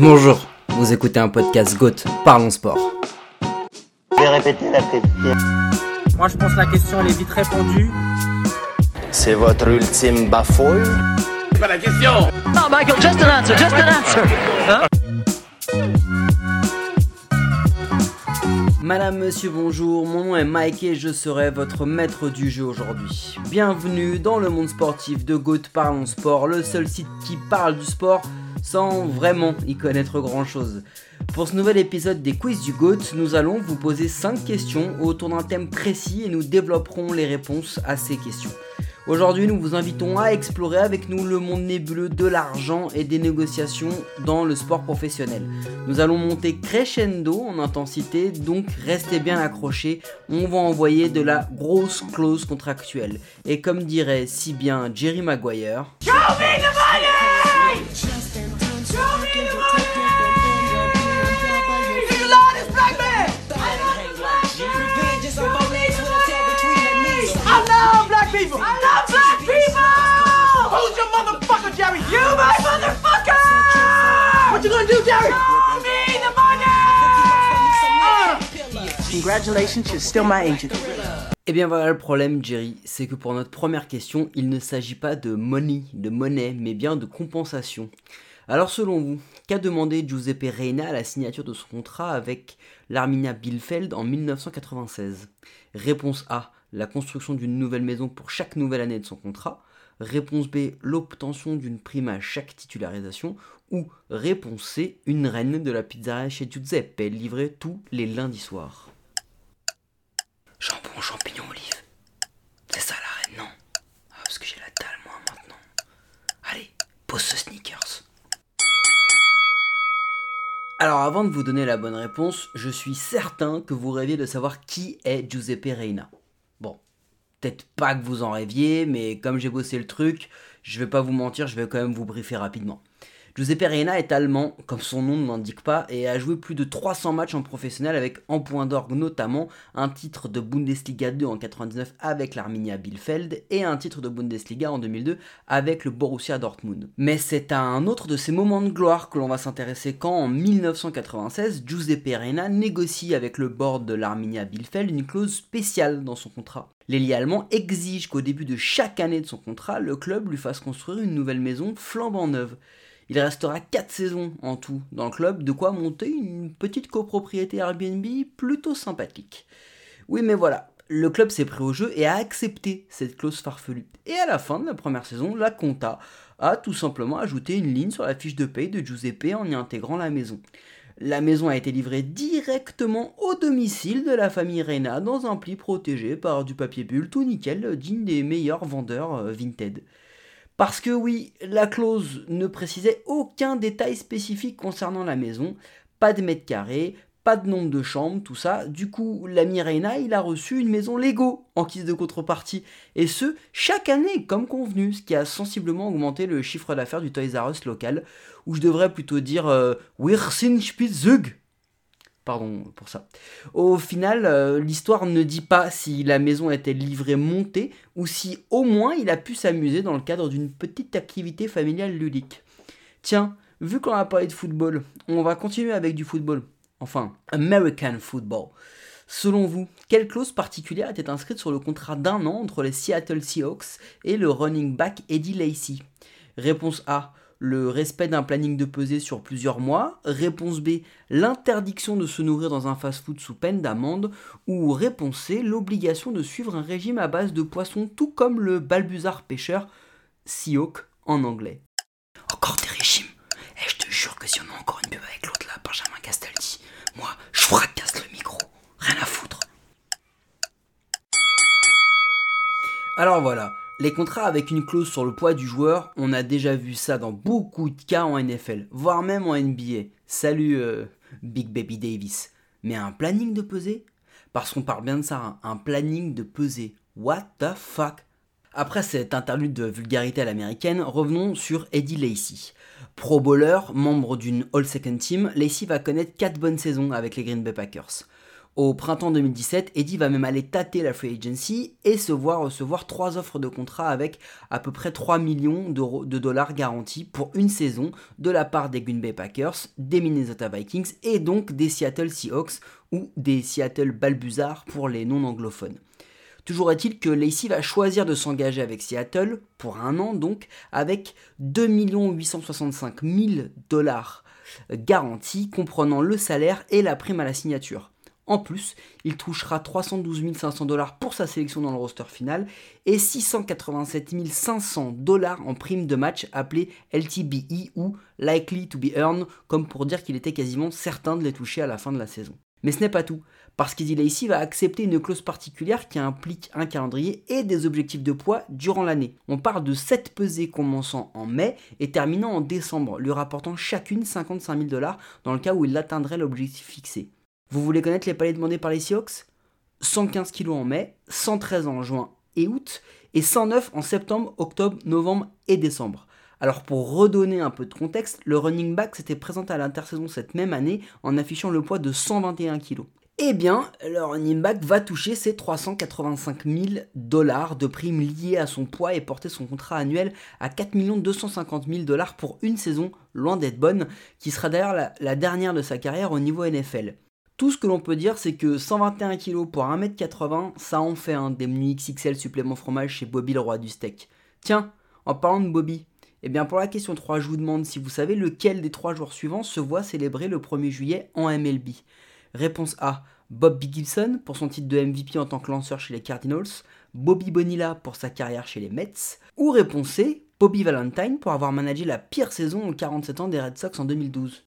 Bonjour, vous écoutez un podcast GOAT, parlons sport. Je vais répéter la question. Moi, je pense que la question, elle est vite répondue. C'est votre ultime bafouille No, Michael, just an answer, just an answer. Madame, monsieur, bonjour, mon nom est Mike et je serai votre maître du jeu aujourd'hui. Bienvenue dans le monde sportif de GOAT Parlons Sport, le seul site qui parle du sport sans vraiment y connaître grand chose. Pour ce nouvel épisode des quiz du GOAT, nous allons vous poser 5 questions autour d'un thème précis et nous développerons les réponses à ces questions. Aujourd'hui, nous vous invitons à explorer avec nous le monde nébuleux de l'argent et des négociations dans le sport professionnel. Nous allons monter crescendo en intensité, donc restez bien accrochés, on va envoyer de la grosse clause contractuelle. Et comme dirait si bien Jerry Maguire, do, Jerry? Show me the money. Congratulations, you're still my agent. Eh bien voilà le problème Jerry, c'est que pour notre première question, il ne s'agit pas de money, de monnaie, mais bien de compensation. Alors selon vous, qu'a demandé Giuseppe Reina à la signature de son contrat avec l'Arminia Bielefeld en 1996 Réponse A, la construction d'une nouvelle maison pour chaque nouvelle année de son contrat. Réponse B, l'obtention d'une prime à chaque titularisation. Ou réponse C, une reine de la pizzeria chez Giuseppe, livrée tous les lundis soirs. Jambon, champignon, olive. C'est ça la reine, non? Ah, parce que j'ai la dalle, moi, maintenant. Allez, pose ce sneakers. Alors, avant de vous donner la bonne réponse, je suis certain que vous rêviez de savoir qui est Giuseppe Reina. Peut-être pas que vous en rêviez, mais comme j'ai bossé le truc, je vais pas vous mentir, je vais quand même vous briefer rapidement. Giuseppe Reina est allemand, comme son nom ne l'indique pas, et a joué plus de 300 matchs en professionnel avec en point d'orgue notamment un titre de Bundesliga 2 en 99 avec l'Arminia Bielefeld et un titre de Bundesliga en 2002 avec le Borussia Dortmund. Mais c'est à un autre de ces moments de gloire que l'on va s'intéresser quand en 1996, Giuseppe Reina négocie avec le board de l'Arminia Bielefeld une clause spéciale dans son contrat. L'ailier allemand exige qu'au début de chaque année de son contrat, le club lui fasse construire une nouvelle maison flambant neuve. Il restera 4 saisons en tout dans le club, de quoi monter une petite copropriété Airbnb plutôt sympathique. Oui mais voilà, le club s'est pris au jeu et a accepté cette clause farfelue. Et à la fin de la première saison, la Conta a tout simplement ajouté une ligne sur la fiche de paye de Giuseppe en y intégrant la maison. La maison a été livrée directement au domicile de la famille Reina dans un pli protégé par du papier bulle tout nickel digne des meilleurs vendeurs euh, Vinted. Parce que oui, la clause ne précisait aucun détail spécifique concernant la maison, pas de mètres carrés, pas de nombre de chambres, tout ça. Du coup, l'ami Reina, il a reçu une maison Lego en guise de contrepartie. Et ce, chaque année, comme convenu, ce qui a sensiblement augmenté le chiffre d'affaires du Toys R Us local, ou je devrais plutôt dire euh, Spitzhug. Pardon pour ça. Au final, euh, l'histoire ne dit pas si la maison était livrée montée ou si au moins il a pu s'amuser dans le cadre d'une petite activité familiale ludique. Tiens, vu qu'on a parlé de football, on va continuer avec du football. Enfin, American football. Selon vous, quelle clause particulière était inscrite sur le contrat d'un an entre les Seattle Seahawks et le running back Eddie Lacy? Réponse A le respect d'un planning de pesée sur plusieurs mois. Réponse B, l'interdiction de se nourrir dans un fast-food sous peine d'amende. Ou réponse C, l'obligation de suivre un régime à base de poissons, tout comme le balbuzard pêcheur, Seahawk en anglais. Encore des régimes Et je te jure que si on a encore une pub avec l'autre là, Benjamin Castaldi, moi, je fracasse le micro. Rien à foutre. Alors voilà, les contrats avec une clause sur le poids du joueur, on a déjà vu ça dans beaucoup de cas en NFL, voire même en NBA. Salut euh, Big Baby Davis. Mais un planning de pesée? Parce qu'on parle bien de ça, hein, un planning de pesée. What the fuck? Après cette interlude de vulgarité à l'américaine, revenons sur Eddie Lacy. Pro bowler, membre d'une All Second Team, Lacy va connaître 4 bonnes saisons avec les Green Bay Packers. Au printemps 2017, Eddie va même aller tâter la free agency et se voir recevoir trois offres de contrat avec à peu près 3 millions de dollars garantis pour une saison de la part des Green Bay Packers, des Minnesota Vikings et donc des Seattle Seahawks ou des Seattle Balbuzards pour les non-anglophones. Toujours est-il que Lacey va choisir de s'engager avec Seattle pour un an donc avec 2 865 000 dollars garantis comprenant le salaire et la prime à la signature. En plus, il touchera 312 500 dollars pour sa sélection dans le roster final et 687 500 dollars en prime de match appelé LTBE ou Likely to be Earned, comme pour dire qu'il était quasiment certain de les toucher à la fin de la saison. Mais ce n'est pas tout, parce qu'Eddie Lacey va accepter une clause particulière qui implique un calendrier et des objectifs de poids durant l'année. On parle de 7 pesées commençant en mai et terminant en décembre, lui rapportant chacune 55 000 dollars dans le cas où il atteindrait l'objectif fixé. Vous voulez connaître les paliers demandés par les Seahawks? 115 kg en mai, 113 en juin et août, et 109 en septembre, octobre, novembre et décembre. Alors pour redonner un peu de contexte, le running back s'était présenté à l'intersaison cette même année en affichant le poids de 121 kg. Eh bien, le running back va toucher ses 385 000 dollars de primes liées à son poids et porter son contrat annuel à 4 250 000 dollars pour une saison, loin d'être bonne, qui sera d'ailleurs la, la dernière de sa carrière au niveau NFL. Tout ce que l'on peut dire, c'est que 121 kg pour 1m80, ça en fait un des menus XXL supplément fromage chez Bobby le roi du steak. Tiens, en parlant de Bobby, eh bien pour la question 3, je vous demande si vous savez lequel des trois joueurs suivants se voit célébrer le 1er juillet en MLB. Réponse A, Bobby Gibson pour son titre de MVP en tant que lanceur chez les Cardinals, Bobby Bonilla pour sa carrière chez les Mets, ou réponse C, Bobby Valentine pour avoir managé la pire saison en 47 ans des Red Sox en 2012.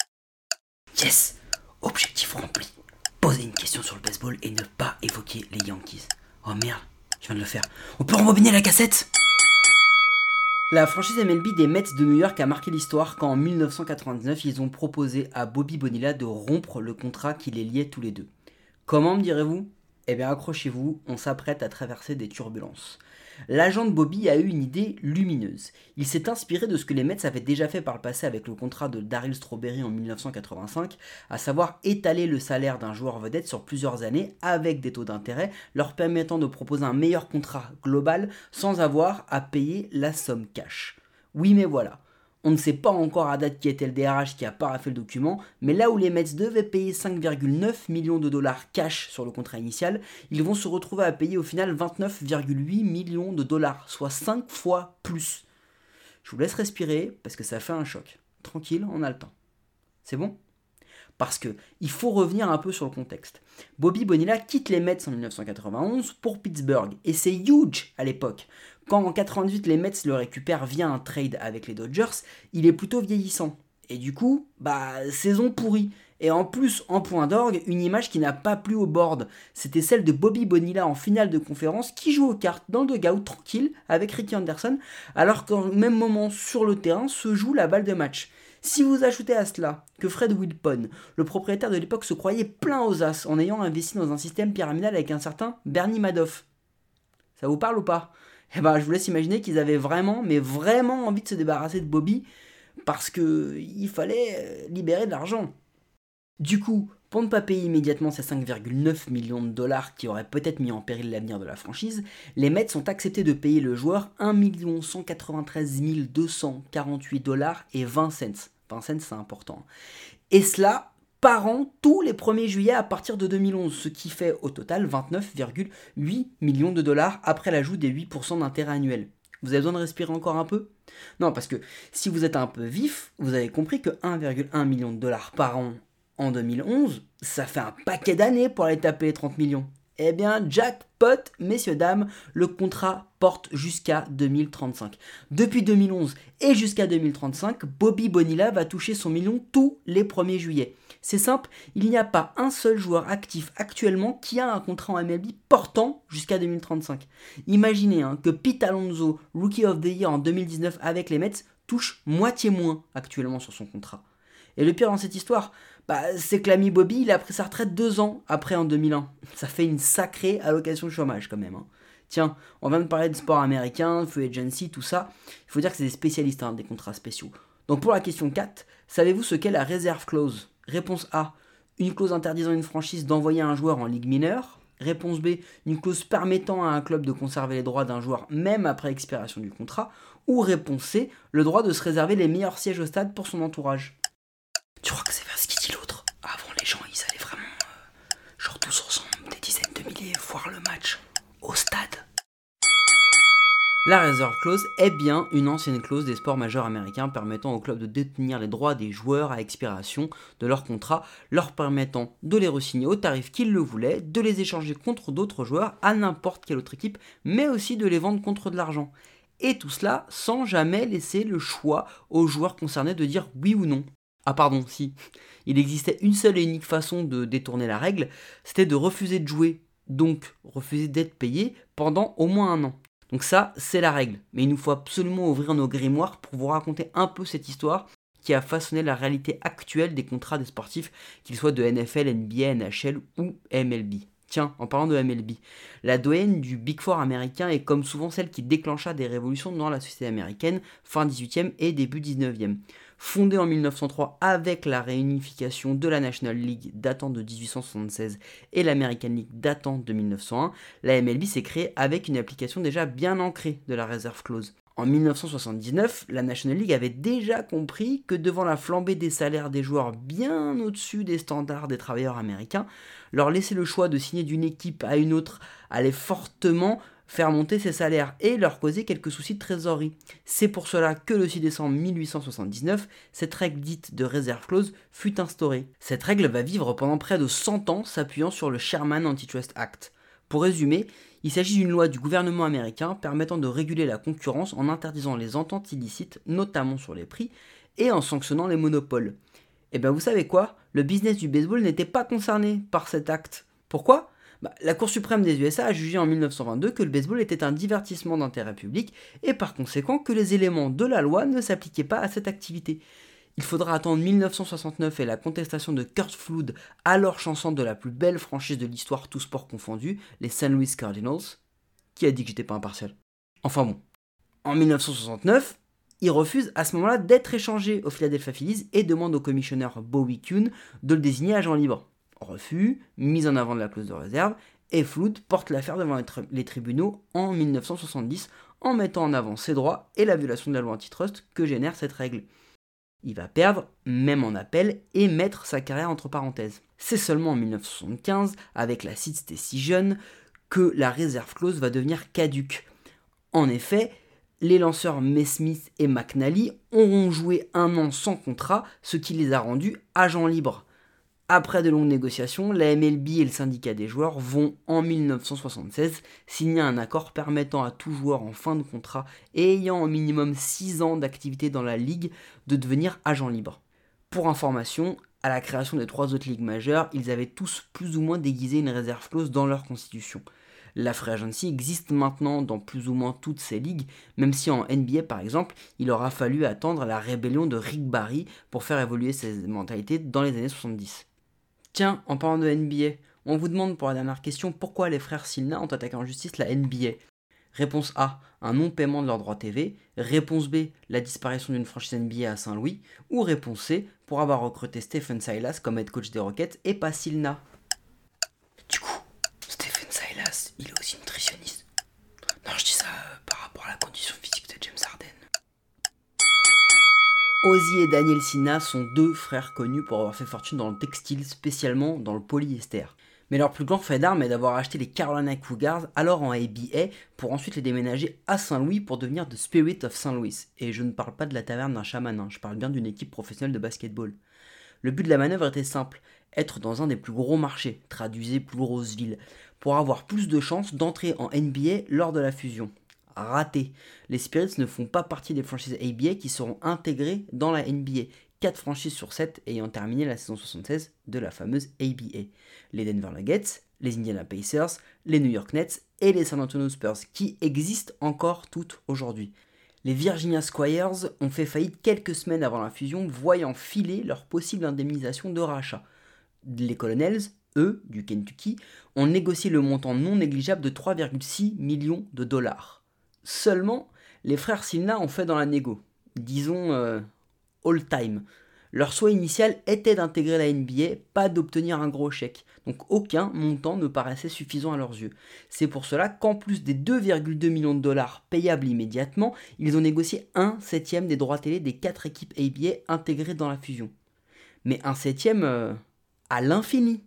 Yes Objectif rempli poser une question sur le baseball et ne pas évoquer les Yankees. Oh merde, je viens de le faire. On peut rembobiner la cassette? La franchise MLB des Mets de New York a marqué l'histoire quand en 1999 ils ont proposé à Bobby Bonilla de rompre le contrat qui les liait tous les deux. Comment me direz-vous? Eh bien accrochez-vous, on s'apprête à traverser des turbulences l'agent de Bobby a eu une idée lumineuse. Il s'est inspiré de ce que les Mets avaient déjà fait par le passé avec le contrat de Daryl Strawberry en 1985, à savoir étaler le salaire d'un joueur vedette sur plusieurs années avec des taux d'intérêt leur permettant de proposer un meilleur contrat global sans avoir à payer la somme cash. Oui mais voilà, on ne sait pas encore à date qui était le DRH qui a paraffé le document, mais là où les Mets devaient payer 5,9 millions de dollars cash sur le contrat initial, ils vont se retrouver à payer au final 29,8 millions de dollars, soit 5 fois plus. Je vous laisse respirer parce que ça fait un choc. Tranquille, on a le temps. C'est bon? Parce que il faut revenir un peu sur le contexte. Bobby Bonilla quitte les Mets en 1991 pour Pittsburgh et c'est huge à l'époque. Quand en 98 les Mets le récupèrent via un trade avec les Dodgers, il est plutôt vieillissant. Et du coup, bah saison pourrie. Et en plus, en point d'orgue, une image qui n'a pas plu au board. C'était celle de Bobby Bonilla en finale de conférence qui joue aux cartes dans le dugout tranquille avec Ricky Anderson, alors qu'en même moment sur le terrain se joue la balle de match. Si vous ajoutez à cela que Fred Wilpon, le propriétaire de l'époque, se croyait plein aux as en ayant investi dans un système pyramidal avec un certain Bernie Madoff, ça vous parle ou pas? Eh ben, je vous laisse imaginer qu'ils avaient vraiment, mais vraiment envie de se débarrasser de Bobby parce que il fallait euh, libérer de l'argent. Du coup, pour ne pas payer immédiatement ces 5,9 millions de dollars qui auraient peut-être mis en péril l'avenir de la franchise, les Mets ont accepté de payer le joueur 1 193 248 dollars et 20 cents. 20 cents, c'est important. Et cela par an tous les 1er juillet à partir de 2011, ce qui fait au total 29,8 millions de dollars après l'ajout des 8% d'intérêt annuel. Vous avez besoin de respirer encore un peu? Non, parce que si vous êtes un peu vif, vous avez compris que 1,1 million de dollars par an en 2011, ça fait un paquet d'années pour aller taper les 30 millions. Eh bien, jackpot, messieurs, dames, le contrat porte jusqu'à 2035. Depuis 2011 et jusqu'à 2035, Bobby Bonilla va toucher son million tous les 1er juillet. C'est simple, il n'y a pas un seul joueur actif actuellement qui a un contrat en MLB portant jusqu'à 2035. Imaginez hein, que Pete Alonso, Rookie of the Year en 2019 avec les Mets, touche moitié moins actuellement sur son contrat. Et le pire dans cette histoire, bah, c'est que l'ami Bobby, il a pris sa retraite deux ans après en 2001. Ça fait une sacrée allocation de chômage quand même. Hein. Tiens, on vient de parler de sport américain, free agency, tout ça. Il faut dire que c'est des spécialistes hein, des contrats spéciaux. Donc pour la question 4, savez-vous ce qu'est la réserve clause? Réponse A, Une clause interdisant une franchise d'envoyer un joueur en ligue mineure. Réponse B, une clause permettant à un club de conserver les droits d'un joueur même après expiration du contrat. Ou réponse C, le droit de se réserver les meilleurs sièges au stade pour son entourage. Tu crois que c'est vers ce qu'il dit l'autre Avant, les gens, ils allaient vraiment, euh, genre tous ensemble, des dizaines de milliers, le match au stade. La reserve clause est bien une ancienne clause des sports majeurs américains permettant aux clubs de détenir les droits des joueurs à expiration de leur contrat, leur permettant de les re-signer au tarif qu'ils le voulaient, de les échanger contre d'autres joueurs à n'importe quelle autre équipe, mais aussi de les vendre contre de l'argent. Et tout cela sans jamais laisser le choix aux joueurs concernés de dire oui ou non. Ah pardon, si. Il existait une seule et unique façon de détourner la règle, c'était de refuser de jouer, donc refuser d'être payé pendant au moins un an. Donc ça, c'est la règle. Mais il nous faut absolument ouvrir nos grimoires pour vous raconter un peu cette histoire qui a façonné la réalité actuelle des contrats des sportifs, qu'ils soient de NFL, NBA, NHL ou MLB. Tiens, en parlant de MLB, la doyenne du Big Four américain est comme souvent celle qui déclencha des révolutions dans la société américaine fin 18e et début 19e. Fondée en 1903 avec la réunification de la National League datant de 1876 et l'American League datant de 1901, la MLB s'est créée avec une application déjà bien ancrée de la Reserve Clause. En 1979, la National League avait déjà compris que devant la flambée des salaires des joueurs bien au-dessus des standards des travailleurs américains, leur laisser le choix de signer d'une équipe à une autre allait fortement faire monter ses salaires et leur causer quelques soucis de trésorerie. C'est pour cela que le 6 décembre 1879, cette règle dite de réserve clause fut instaurée. Cette règle va vivre pendant près de 100 ans s'appuyant sur le Sherman Antitrust Act. Pour résumer, il s'agit d'une loi du gouvernement américain permettant de réguler la concurrence en interdisant les ententes illicites, notamment sur les prix, et en sanctionnant les monopoles. Et eh bien vous savez quoi? Le business du baseball n'était pas concerné par cet acte. Pourquoi? Bah, la Cour suprême des USA a jugé en 1922 que le baseball était un divertissement d'intérêt public et par conséquent que les éléments de la loi ne s'appliquaient pas à cette activité. Il faudra attendre 1969 et la contestation de Kurt Flood, alors chanson de la plus belle franchise de l'histoire, tout sport confondu, les St. Louis Cardinals. Qui a dit que j'étais pas impartial? Enfin bon. En 1969, il refuse à ce moment-là d'être échangé au Philadelphia Phillies et demande au commissionneur Bowie Kuhn de le désigner agent libre refus, mise en avant de la clause de réserve, et Flood porte l'affaire devant les, tribunaux en 1970 en mettant en avant ses droits et la violation de la loi antitrust que génère cette règle. Il va perdre, même en appel, et mettre sa carrière entre parenthèses. C'est seulement en 1975, avec la Seed Decision, que la réserve clause va devenir caduque. En effet, les lanceurs Smith et McNally auront joué un an sans contrat, ce qui les a rendus agents libres. Après de longues négociations, la MLB et le syndicat des joueurs vont en 1976 signer un accord permettant à tout joueur en fin de contrat et ayant au minimum 6 ans d'activité dans la ligue de devenir agent libre. Pour information, à la création des trois autres ligues majeures, ils avaient tous plus ou moins déguisé une réserve clause dans leur constitution. La free agency existe maintenant dans plus ou moins toutes ces ligues, même si en NBA par exemple, il aura fallu attendre la rébellion de Rick Barry pour faire évoluer ses mentalités dans les années 70. Tiens, en parlant de NBA, on vous demande pour la dernière question pourquoi les frères Silna ont attaqué en justice la NBA. Réponse A, un non-paiement de leurs droits TV. Réponse B, la disparition d'une franchise NBA à Saint-Louis. Ou réponse C, pour avoir recruté Stephen Silas comme head coach des Rockets et pas Silna. Du coup, Stephen Silas, il est aussi nutritionniste. Non, je dis ça euh, par rapport à la condition physique de James Harden. Ozzy et Daniel Sina sont deux frères connus pour avoir fait fortune dans le textile, spécialement dans le polyester. Mais leur plus grand fait d'armes est d'avoir acheté les Carolina Cougars, alors en ABA, pour ensuite les déménager à Saint-Louis pour devenir The Spirit of Saint Louis. Et je ne parle pas de la taverne d'un chaman, hein, je parle bien d'une équipe professionnelle de basketball. Le but de la manœuvre était simple, être dans un des plus gros marchés, traduisez plus grosse ville, pour avoir plus de chances d'entrer en NBA lors de la fusion raté. Les Spirits ne font pas partie des franchises ABA qui seront intégrées dans la NBA. 4 franchises sur 7 ayant terminé la saison 76 de la fameuse ABA. Les Denver Nuggets, les Indiana Pacers, les New York Nets et les San Antonio Spurs qui existent encore toutes aujourd'hui. Les Virginia Squires ont fait faillite quelques semaines avant la fusion, voyant filer leur possible indemnisation de rachat. Les Colonels, eux, du Kentucky, ont négocié le montant non négligeable de 3,6 millions de dollars. Seulement, les frères Silna ont fait dans la négo, disons euh, all time. Leur souhait initial était d'intégrer la NBA, pas d'obtenir un gros chèque. Donc aucun montant ne paraissait suffisant à leurs yeux. C'est pour cela qu'en plus des 2,2 millions de dollars payables immédiatement, ils ont négocié un septième des droits télé des quatre équipes ABA intégrées dans la fusion. Mais un septième euh, à l'infini.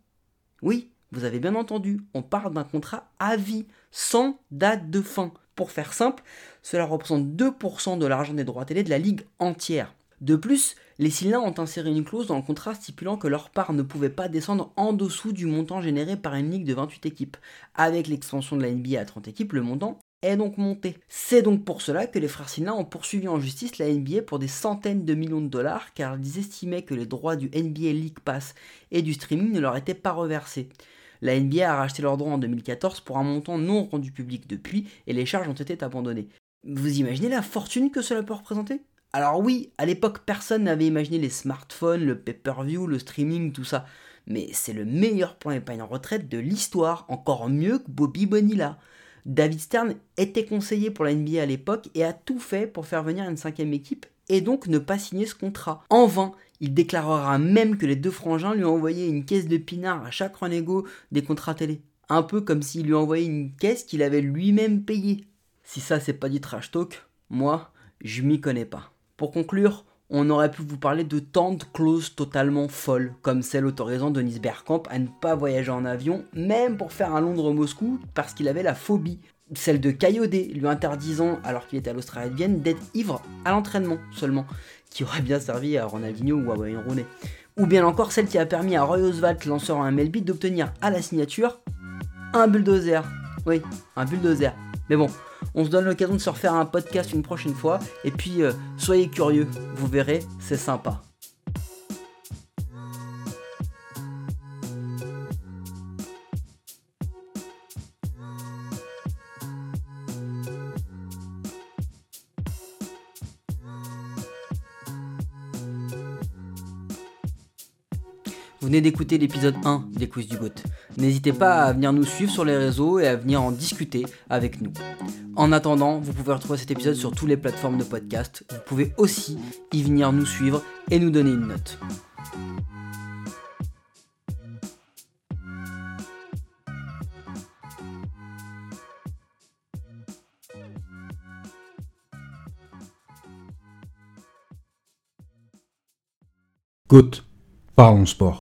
Oui, vous avez bien entendu, on parle d'un contrat à vie, sans date de fin. Pour faire simple, cela représente 2% de l'argent des droits télé de la ligue entière. De plus, les Sylvains ont inséré une clause dans le contrat stipulant que leur part ne pouvait pas descendre en dessous du montant généré par une ligue de 28 équipes. Avec l'expansion de la NBA à 30 équipes, le montant est donc monté. C'est donc pour cela que les frères Sylvain ont poursuivi en justice la NBA pour des centaines de millions de dollars car ils estimaient que les droits du NBA League Pass et du streaming ne leur étaient pas reversés. La NBA a racheté leurs droits en 2014 pour un montant non rendu public depuis et les charges ont été abandonnées. Vous imaginez la fortune que cela peut représenter? Alors oui, à l'époque, personne n'avait imaginé les smartphones, le pay-per-view, le streaming, tout ça. Mais c'est le meilleur plan épargne en retraite de l'histoire, encore mieux que Bobby Bonilla. David Stern était conseiller pour la NBA à l'époque et a tout fait pour faire venir une cinquième équipe et donc ne pas signer ce contrat. En vain, il déclarera même que les deux frangins lui ont envoyé une caisse de pinard à chaque renégo des contrats télé. Un peu comme s'il lui envoyait une caisse qu'il avait lui-même payée. Si ça c'est pas du trash talk, moi, je m'y connais pas. Pour conclure, on aurait pu vous parler de tant de clauses totalement folles, comme celle autorisant Denis Bergkamp à ne pas voyager en avion, même pour faire un Londres-Moscou, parce qu'il avait la phobie. Celle de Kayode, lui interdisant, alors qu'il était à l'Australie de Vienne, d'être ivre à l'entraînement seulement, qui aurait bien servi à Ronaldinho ou à Wayne Rooney. Ou bien encore celle qui a permis à Roy Oswald, lanceur en MLB, d'obtenir à la signature un bulldozer. Oui, un bulldozer. Mais bon, on se donne l'occasion de se refaire un podcast une prochaine fois. Et puis, euh, soyez curieux, vous verrez, c'est sympa. Vous venez d'écouter l'épisode 1 des Quiz du GOAT. N'hésitez pas à venir nous suivre sur les réseaux et à venir en discuter avec nous. En attendant, vous pouvez retrouver cet épisode sur toutes les plateformes de podcast. Vous pouvez aussi y venir nous suivre et nous donner une note. GOAT, parlons sport.